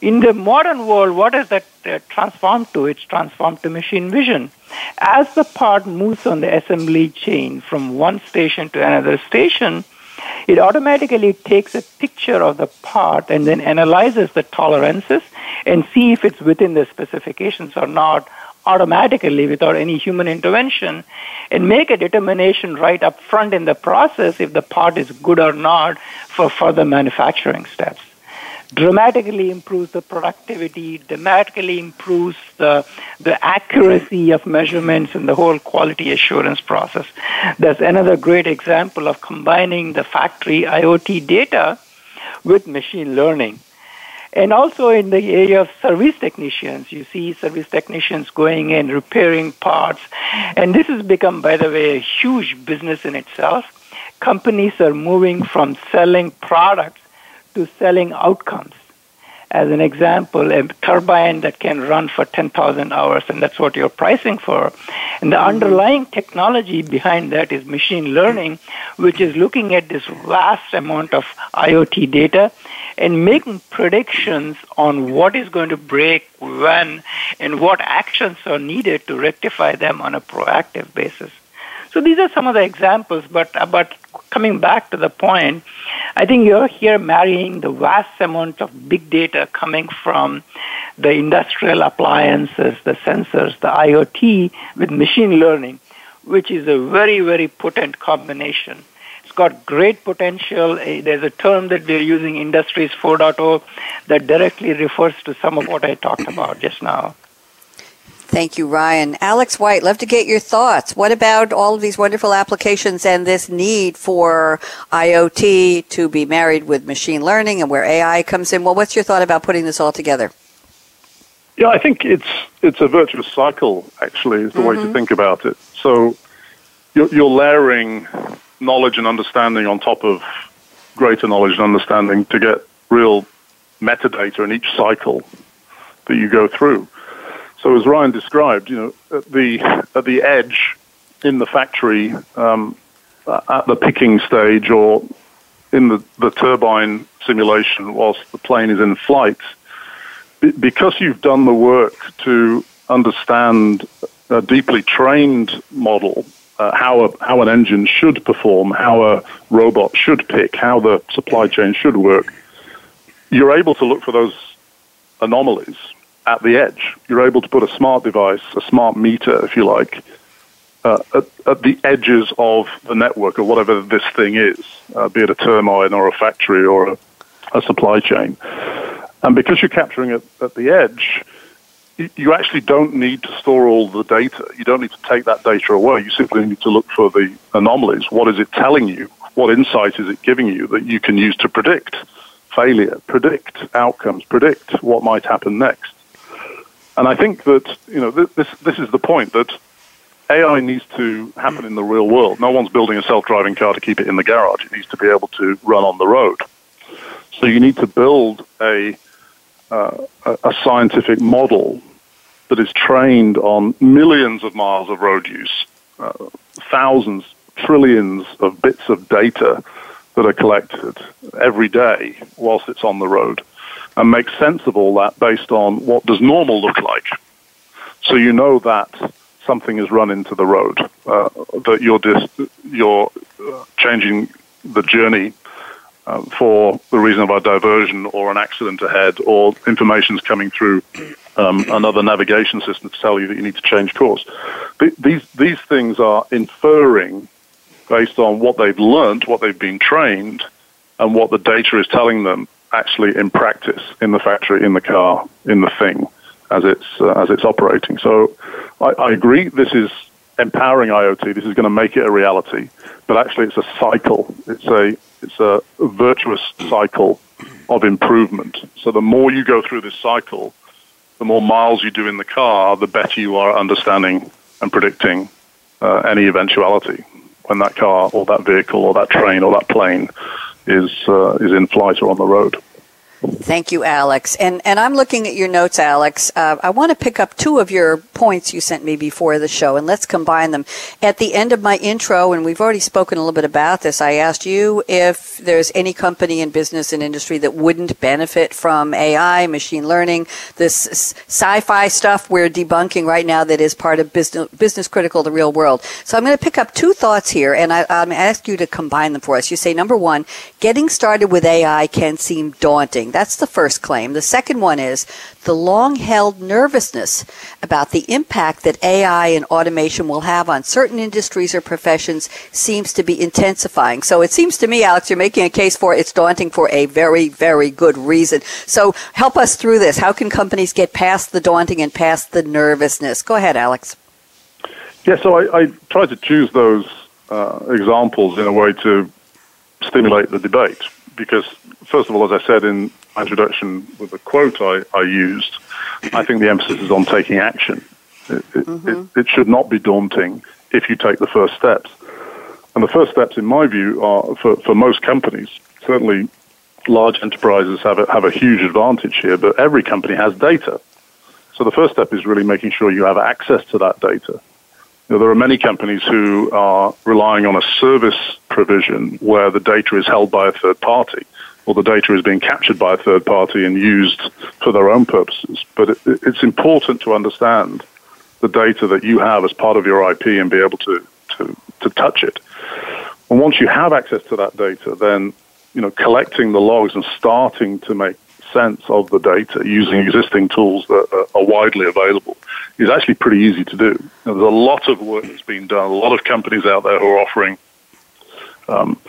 In the modern world, what is that uh, transformed to? It's transformed to machine vision. As the part moves on the assembly chain from one station to another station, it automatically takes a picture of the part and then analyzes the tolerances and see if it's within the specifications or not automatically without any human intervention and make a determination right up front in the process if the part is good or not for further manufacturing steps. Dramatically improves the productivity, dramatically improves the, the accuracy of measurements and the whole quality assurance process. That's another great example of combining the factory IoT data with machine learning. And also in the area of service technicians, you see service technicians going in, repairing parts. And this has become, by the way, a huge business in itself. Companies are moving from selling products to selling outcomes. As an example, a turbine that can run for 10,000 hours, and that's what you're pricing for. And the underlying technology behind that is machine learning, which is looking at this vast amount of IoT data and making predictions on what is going to break when and what actions are needed to rectify them on a proactive basis. So these are some of the examples, but, uh, but coming back to the point, I think you're here marrying the vast amount of big data coming from the industrial appliances, the sensors, the IoT with machine learning, which is a very, very potent combination It's got great potential. Eh, there's a term that we're using, Industries 4.0, that directly refers to some of what I talked about just now. Thank you, Ryan. Alex White, love to get your thoughts. What about all of these wonderful applications and this need for IoT to be married with machine learning and where AI comes in? Well, what's your thought about putting this all together? Yeah, I think it's it's a virtuous cycle. Actually, is the mm-hmm. way to mm-hmm. think about it. So you're, you're layering knowledge and understanding on top of greater knowledge and understanding to get real metadata in each cycle that you go through. So as Ryan described, you know, at the at the edge in the factory, um, at the picking stage, or in the, the turbine simulation whilst the plane is in flight, because you've done the work to understand a deeply trained model uh, how a, how an engine should perform, how a robot should pick, how the supply chain should work, you're able to look for those anomalies at the edge. You're able to put a smart device, a smart meter, if you like, uh, at, at, the edges of the network or whatever this thing is, uh, be it a turbine or a factory or a, a supply chain. And because you're capturing it at the edge, you actually don't need to store all the data. You don't need to take that data away. You simply need to look for the anomalies. What is it telling you? What insight is it giving you that you can use to predict failure, predict outcomes, predict what might happen next? And I think that you know this this is the point that AI needs to happen in the real world. No one's building a self-driving car to keep it in the garage. It needs to be able to run on the road. So you need to build a uh, a scientific model that is trained on millions of miles of road use, uh, thousands, trillions of bits of data that are collected every day whilst it's on the road, and make sense of all that based on what does normal look like. So you know that something is run into the road, uh, that you're just you're uh, changing the journey uh, for the reason of a diversion or an accident ahead, or information is coming through um, another navigation system to tell you that you need to change course. these these things are inferring based on what they've learned, what they've been trained, and what the data is telling them actually in practice in the factory, in the car, in the thing as it's uh, as it's operating. So I, I agree. This is empowering IoT. This is going to make it a reality. But actually, it's a cycle. It's a it's a virtuous cycle of improvement. So the more you go through this cycle, the more miles you do in the car, the better you are understanding and predicting uh, any eventuality when that car or that vehicle or that train or that plane is uh, is in flight or on the road. Thank you, Alex. And and I'm looking at your notes, Alex. Uh, I want to pick up two of your points you sent me before the show, and let's combine them. At the end of my intro, and we've already spoken a little bit about this, I asked you if there's any company in business and industry that wouldn't benefit from AI, machine learning, this sci-fi stuff we're debunking right now that is part of business business critical the real world. So I'm going to pick up two thoughts here, and I, I'm ask you to combine them for us. You say number one, getting started with AI can seem daunting. That's the first claim. The second one is the long held nervousness about the impact that AI and automation will have on certain industries or professions seems to be intensifying. So it seems to me, Alex, you're making a case for it's daunting for a very, very good reason. So help us through this. How can companies get past the daunting and past the nervousness? Go ahead, Alex. Yeah, so I, I tried to choose those uh, examples in a way to stimulate the debate because, first of all, as I said in introduction with the quote I, I used, I think the emphasis is on taking action. It, it, mm-hmm. it, it, should not be daunting if you take the first steps. And the first steps, in my view, are for, for most companies, certainly large enterprises have a, have a huge advantage here, but every company has data. So the first step is really making sure you have access to that data. You know, there are many companies who are relying on a service provision where the data is held by a third party or the data is being captured by a third party and used for their own purposes. But it, it's important to understand the data that you have as part of your IP and be able to, to, to touch it. And once you have access to that data, then you know collecting the logs and starting to make sense of the data using existing tools that are widely available is actually pretty easy to do. There's a lot of work that's been done, a lot of companies out there who are offering um,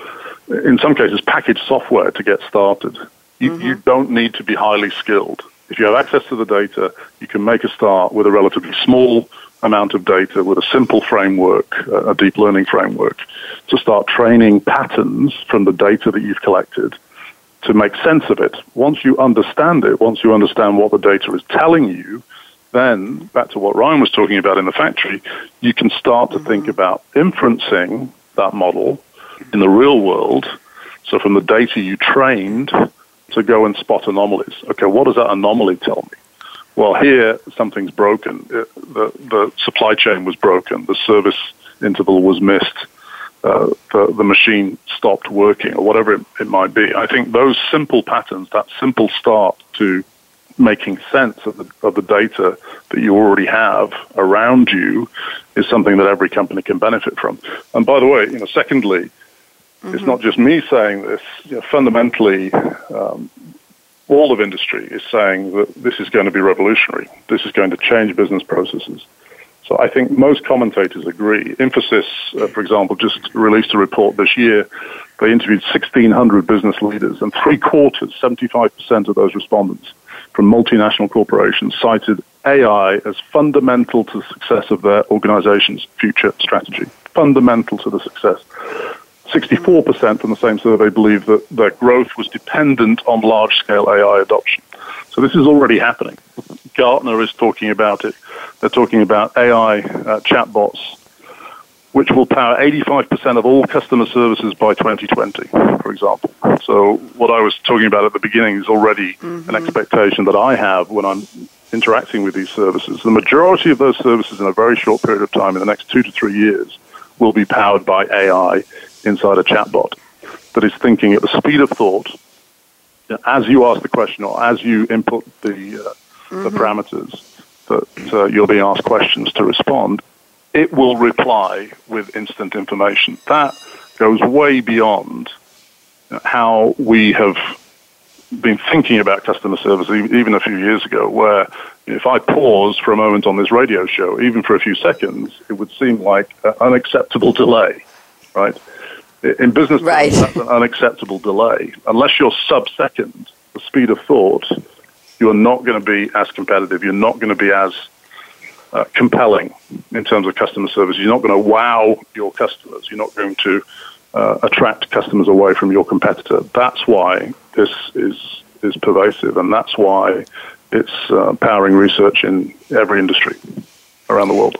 in some cases, packaged software to get started. You, mm-hmm. you don't need to be highly skilled. If you have access to the data, you can make a start with a relatively small amount of data with a simple framework, a deep learning framework, to start training patterns from the data that you've collected to make sense of it. Once you understand it, once you understand what the data is telling you, then back to what Ryan was talking about in the factory, you can start to mm-hmm. think about inferencing that model in the real world, so from the data you trained to go and spot anomalies. Okay, what does that anomaly tell me? Well, here something's broken. It, the, the supply chain was broken. The service interval was missed. Uh, the, the machine stopped working, or whatever it, it might be. I think those simple patterns, that simple start to making sense of the, of the data that you already have around you is something that every company can benefit from. And by the way, you know, secondly, Mm-hmm. It's not just me saying this. You know, fundamentally, um, all of industry is saying that this is going to be revolutionary. This is going to change business processes. So I think most commentators agree. Infosys, uh, for example, just released a report this year. They interviewed 1,600 business leaders, and three quarters, 75% of those respondents from multinational corporations, cited AI as fundamental to the success of their organization's future strategy. Fundamental to the success. 64% from the same survey believe that their growth was dependent on large scale AI adoption. So this is already happening. Gartner is talking about it. They're talking about AI uh, chatbots which will power 85% of all customer services by 2020, for example. So what I was talking about at the beginning is already mm-hmm. an expectation that I have when I'm interacting with these services. The majority of those services in a very short period of time, in the next two to three years, will be powered by AI inside a chatbot that is thinking at the speed of thought as you ask the question or as you input the, uh, mm-hmm. the parameters that uh, you're being asked questions to respond, it will reply with instant information. That goes way beyond how we have been thinking about customer service even a few years ago, where if I pause for a moment on this radio show, even for a few seconds, it would seem like an unacceptable delay, right? In business, right. that's an unacceptable delay. Unless you're sub-second, the speed of thought, you are not going to be as competitive. You're not going to be as uh, compelling in terms of customer service. You're not going to wow your customers. You're not going to uh, attract customers away from your competitor. That's why this is is pervasive, and that's why it's uh, powering research in every industry around the world.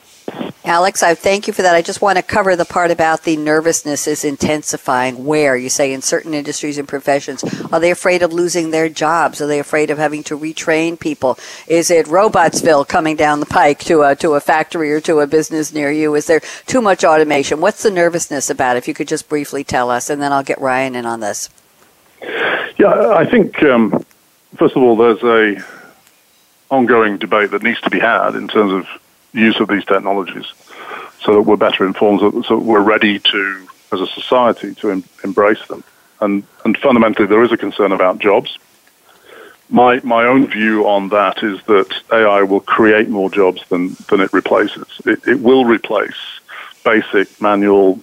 Alex, I thank you for that. I just want to cover the part about the nervousness is intensifying. Where you say in certain industries and professions, are they afraid of losing their jobs? Are they afraid of having to retrain people? Is it Robotsville coming down the pike to a to a factory or to a business near you? Is there too much automation? What's the nervousness about? If you could just briefly tell us, and then I'll get Ryan in on this. Yeah, I think um, first of all, there's a ongoing debate that needs to be had in terms of use of these technologies so that we're better informed, so, that we're ready to, as a society, to em- embrace them. And, and fundamentally, there is a concern about jobs. My, my own view on that is that AI will create more jobs than, than it replaces. It, it will replace basic manual,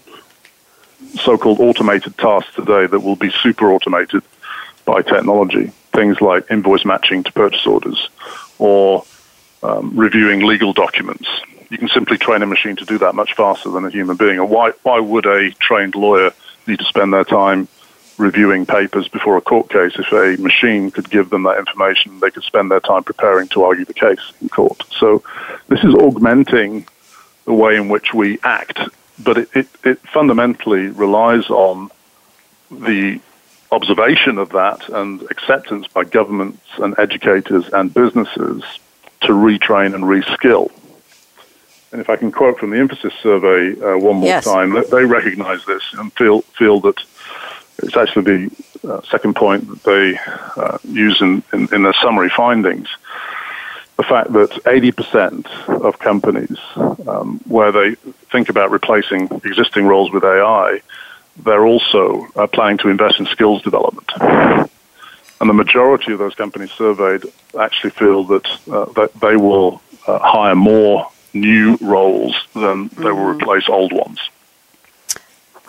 so called automated tasks today that will be super automated by technology. Things like invoice matching to purchase orders or um, reviewing legal documents. You can simply train a machine to do that much faster than a human being. And why, why would a trained lawyer need to spend their time reviewing papers before a court case if a machine could give them that information? They could spend their time preparing to argue the case in court. So this is augmenting the way in which we act, but it, it, it fundamentally relies on the observation of that and acceptance by governments and educators and businesses to retrain and reskill. And if I can quote from the Infosys survey uh, one more yes. time, they recognize this and feel, feel that it's actually the uh, second point that they uh, use in, in, in, their summary findings. The fact that 80% of companies, um, where they think about replacing existing roles with AI, they're also uh, planning to invest in skills development. And the majority of those companies surveyed actually feel that, uh, that they will uh, hire more new roles than they will mm-hmm. replace old ones.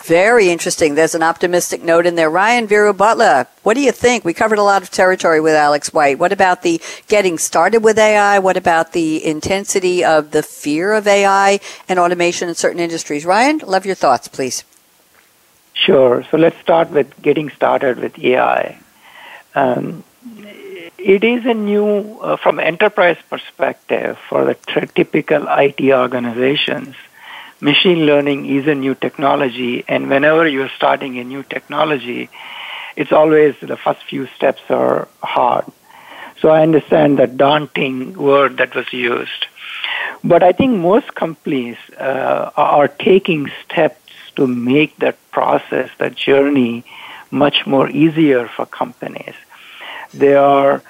Very interesting. There's an optimistic note in there. Ryan Veerubhotla, what do you think? We covered a lot of territory with Alex White. What about the getting started with AI? What about the intensity of the fear of AI and automation in certain industries? Ryan, love your thoughts, please. Sure. So let's start with getting started with AI. Um, it is a new, uh, from enterprise perspective, for the t- typical IT organizations, machine learning is a new technology, and whenever you're starting a new technology, it's always the first few steps are hard. So I understand the daunting word that was used. But I think most companies uh, are taking steps to make that process, that journey, much more easier for companies. There are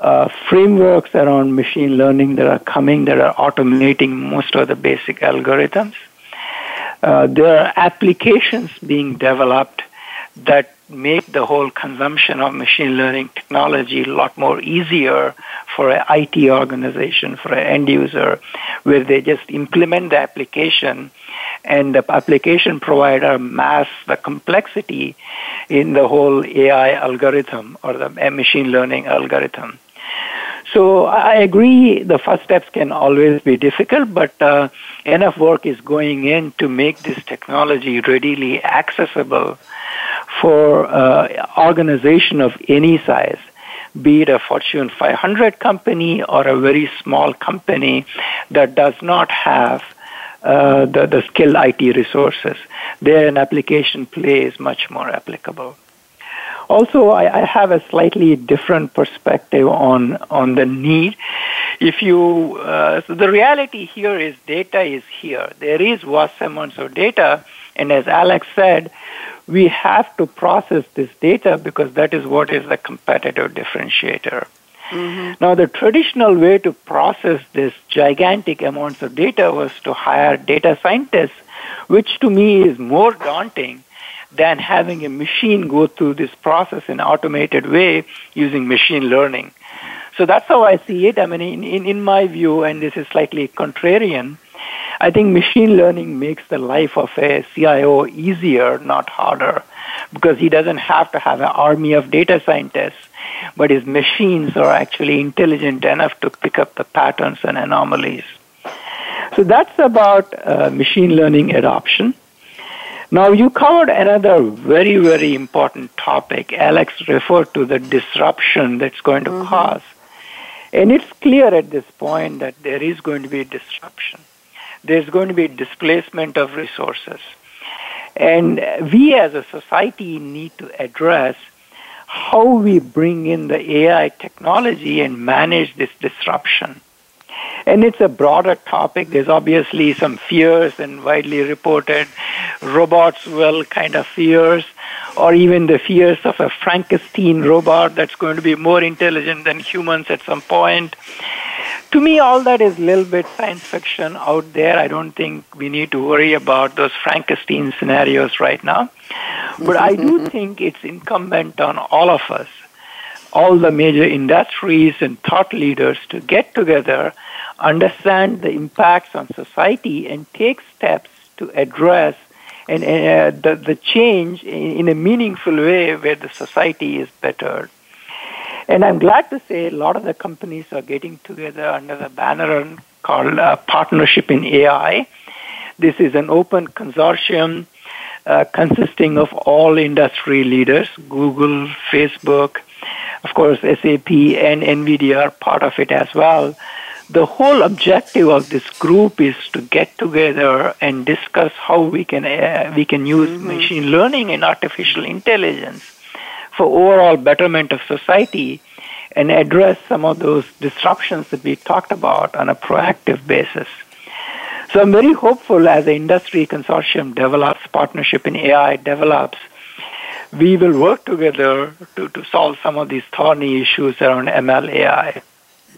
uh, frameworks around machine learning that are coming that are automating most of the basic algorithms. Uh, there are applications being developed that make the whole consumption of machine learning technology a lot more easier for an IT organization, for an end user, where they just implement the application and the application provider masks the complexity in the whole AI algorithm or the machine learning algorithm. So I agree the first steps can always be difficult, but uh, enough work is going in to make this technology readily accessible for uh, organization of any size be it a Fortune 500 company or a very small company that does not have uh, the, the skilled IT resources. There, an application play is much more applicable. Also, I, I have a slightly different perspective on, on the need. If you, uh, so the reality here is data is here. There is vast amounts of data, and as Alex said, we have to process this data because that is what is the competitive differentiator. Mm-hmm. Now, the traditional way to process this gigantic amounts of data was to hire data scientists, which to me is more daunting than having a machine go through this process in an automated way using machine learning. So that's how I see it. I mean, in, in, in my view, and this is slightly contrarian, I think machine learning makes the life of a CIO easier, not harder, because he doesn't have to have an army of data scientists, but his machines are actually intelligent enough to pick up the patterns and anomalies. So that's about uh, machine learning adoption. Now, you covered another very, very important topic. Alex referred to the disruption that's going to mm-hmm. cause. And it's clear at this point that there is going to be disruption. There's going to be displacement of resources. And we as a society need to address how we bring in the AI technology and manage this disruption. And it's a broader topic. There's obviously some fears and widely reported robots will kind of fears, or even the fears of a Frankenstein robot that's going to be more intelligent than humans at some point. To me, all that is a little bit science fiction out there. I don't think we need to worry about those Frankenstein scenarios right now. But I do [laughs] think it's incumbent on all of us, all the major industries and thought leaders to get together understand the impacts on society and take steps to address and uh, the, the change in, in, a meaningful way where the society is better. And I'm glad to say a lot of the companies are getting together under the banner called uh, Partnership in AI. This is an open consortium uh, consisting of all industry leaders, Google, Facebook, of course, SAP and NVIDIA are part of it as well the whole objective of this group is to get together and discuss how we can uh, we can use mm-hmm. machine learning and artificial intelligence for overall betterment of society and address some of those disruptions that we talked about on a proactive basis. So I'm very hopeful as the industry consortium develops, partnership in AI develops, we will work together to, to solve some of these thorny issues around ML AI.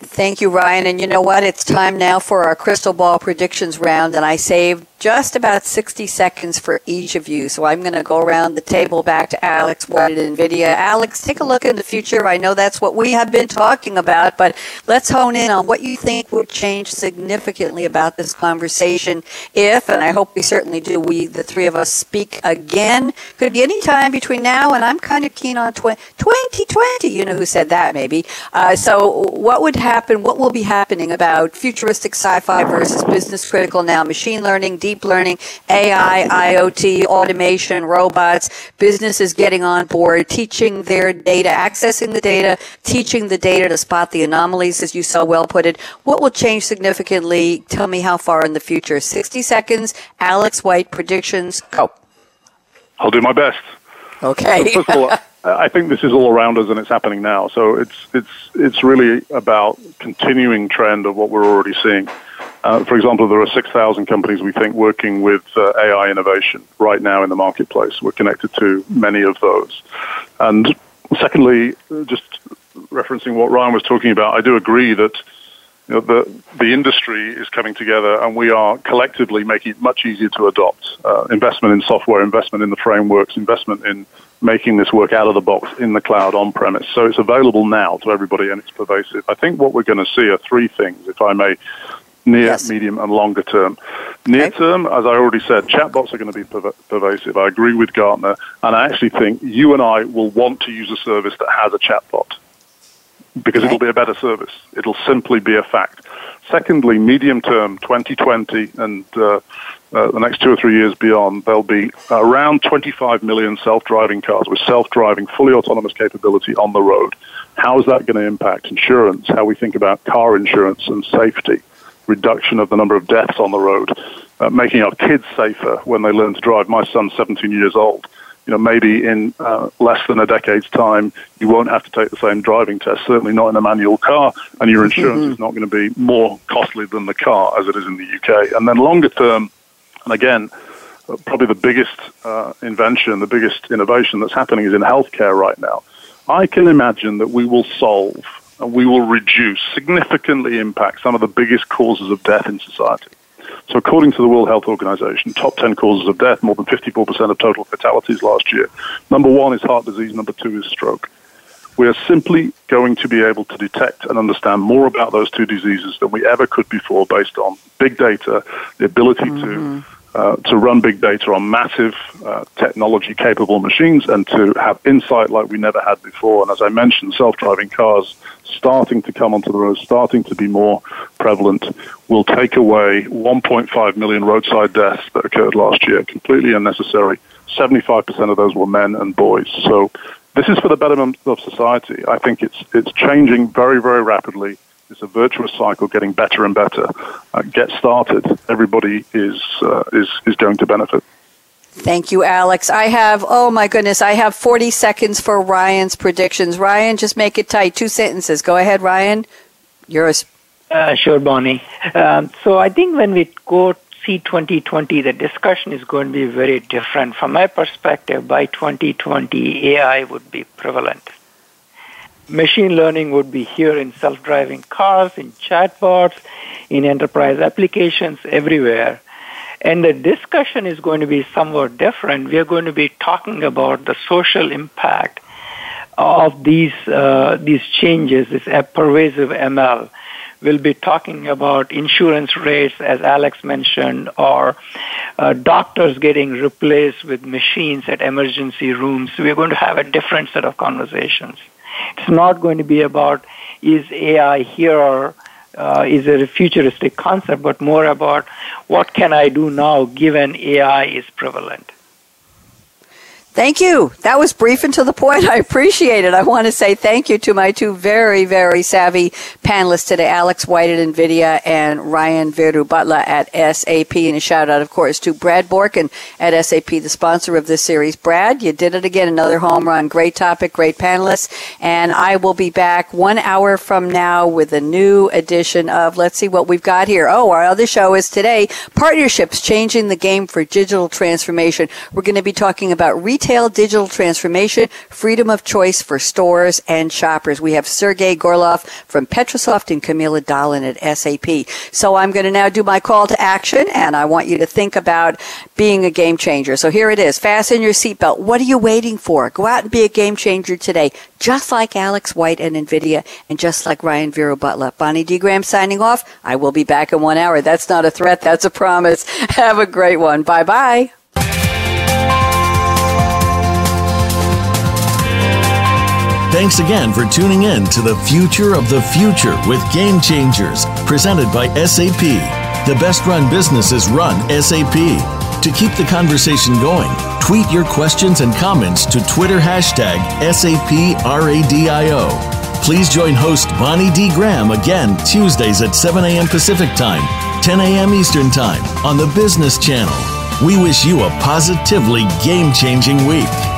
Thank you, Ryan. And you know what? It's time now for our crystal ball predictions round, and I saved just about 60 seconds for each of you. So I'm going to go around the table back to Alex White at NVIDIA. Alex, take a look in the future. I know that's what we have been talking about, but let's hone in on what you think would change significantly about this conversation if, and I hope we certainly do, we, the three of us, speak again. Could it be any time between now and I'm kind of keen on 2020. You know who said that, maybe. Uh, so what would happen? What will be happening about futuristic sci-fi versus business critical now, machine learning, deep learning, AI, IoT, automation, robots, businesses getting on board, teaching their data, accessing the data, teaching the data to spot the anomalies, as you so well put it. What will change significantly? Tell me how far in the future. 60 seconds. Alex White, predictions, go. I'll do my best. Okay. First of all, [laughs] I think this is all around us and it's happening now. So it's it's it's really about continuing trend of what we're already seeing. Uh, for example, there are 6,000 companies we think working with uh, AI innovation right now in the marketplace. We're connected to many of those. And secondly, just referencing what Ryan was talking about, I do agree that you know, the, the industry is coming together and we are collectively making it much easier to adopt. Uh, investment in software, investment in the frameworks, investment in making this work out of the box in the cloud on premise. So it's available now to everybody and it's pervasive. I think what we're going to see are three things, if I may near, yes. medium, and longer term. Near okay. term, as I already said, chatbots are going to be perv- pervasive. I agree with Gartner, and I actually think you and I will want to use a service that has a chatbot because okay. it'll be a better service. It'll simply be a fact. Secondly, medium term, 2020 and uh, uh, the next two or three years beyond, there'll be around 25 million self-driving cars with self-driving, fully autonomous capability on the road. How is that going to impact insurance? How we think about car insurance and safety? Reduction of the number of deaths on the road. uh, making our kids safer when they learn to drive. My son's 17 years old. You know, maybe in uh, less than a decade's time, you won't have to take the same driving test. Certainly not in a manual car, and your insurance mm-hmm. is not going to be more costly than the car as it is in the UK. And then longer term, and again, uh, probably the biggest uh, invention, the biggest innovation that's happening is in healthcare right now. I can imagine that we will solve and we will reduce, significantly impact some of the biggest causes of death in society. So, according to the World Health Organization, top 10 causes of death, more than 54% of total fatalities last year. Number one is heart disease, number two is stroke. We are simply going to be able to detect and understand more about those two diseases than we ever could before based on big data, the ability mm-hmm. to uh, to run big data on massive uh, technology capable machines and to have insight like we never had before. And as I mentioned, self driving cars starting to come onto the road, starting to be more prevalent, will take away 1.5 million roadside deaths that occurred last year, completely unnecessary. 75% of those were men and boys. So this is for the betterment of society. I think it's, it's changing very, very rapidly. It's a virtuous cycle, getting better and better. Uh, get started. Everybody is uh, is is going to benefit. Thank you, Alex. I have, oh my goodness, I have 40 seconds for Ryan's predictions. Ryan, just make it tight. Two sentences. Go ahead, Ryan. Yours. Uh, sure, Bonnie. Um, so I think when we go see 2020, the discussion is going to be very different. From my perspective, by 2020, AI would be prevalent machine learning would be here in self-driving cars, in chatbots, in enterprise applications, everywhere. And the discussion is going to be somewhat different. We are going to be talking about the social impact of these uh, these changes, this pervasive ML. We'll be talking about insurance rates, as Alex mentioned, or uh, doctors getting replaced with machines at emergency rooms. We're going to have a different set of conversations. It's not going to be about is AI here or uh, is it a futuristic concept, but more about what can I do now given AI is prevalent. Thank you. That was brief and to the point. [laughs] I appreciate it. I want to say thank you to my two very, very savvy panelists today, Alex White at NVIDIA and Ryan Veerubhotla at SAP. And a shout out, of course, to Brad Borkin at SAP, the sponsor of this series. Brad, you did it again. Another home run. Great topic, great panelists. And I will be back one hour from now with a new edition of, let's see what we've got here. Oh, our other show is today, Partnerships Changing the Game for Digital Transformation. We're going to be talking about retail retail digital transformation, freedom of choice for stores and shoppers. We have Sergey Gorlov from Petrosoft and Camilla Dahlin at SAP. So I'm going to now do my call to action, and I want you to think about being a game changer. So here it is. Fasten your seatbelt. What are you waiting for? Go out and be a game changer today, just like Alex White and NVIDIA, and just like Ryan Veerubhotla. Bonnie D. Graham signing off. I will be back in one hour. That's not a threat. That's a promise. [laughs] Have a great one. Bye bye. Thanks again for tuning in to the Future of the Future with Game Changers, presented by SAP. The best run businesses run SAP. To keep the conversation going, tweet your questions and comments to Twitter hashtag SAPRADIO. Please join host Bonnie D. Graham again Tuesdays at 7 a.m. Pacific Time, 10 a.m. Eastern Time on the Business Channel. We wish you a positively game changing week.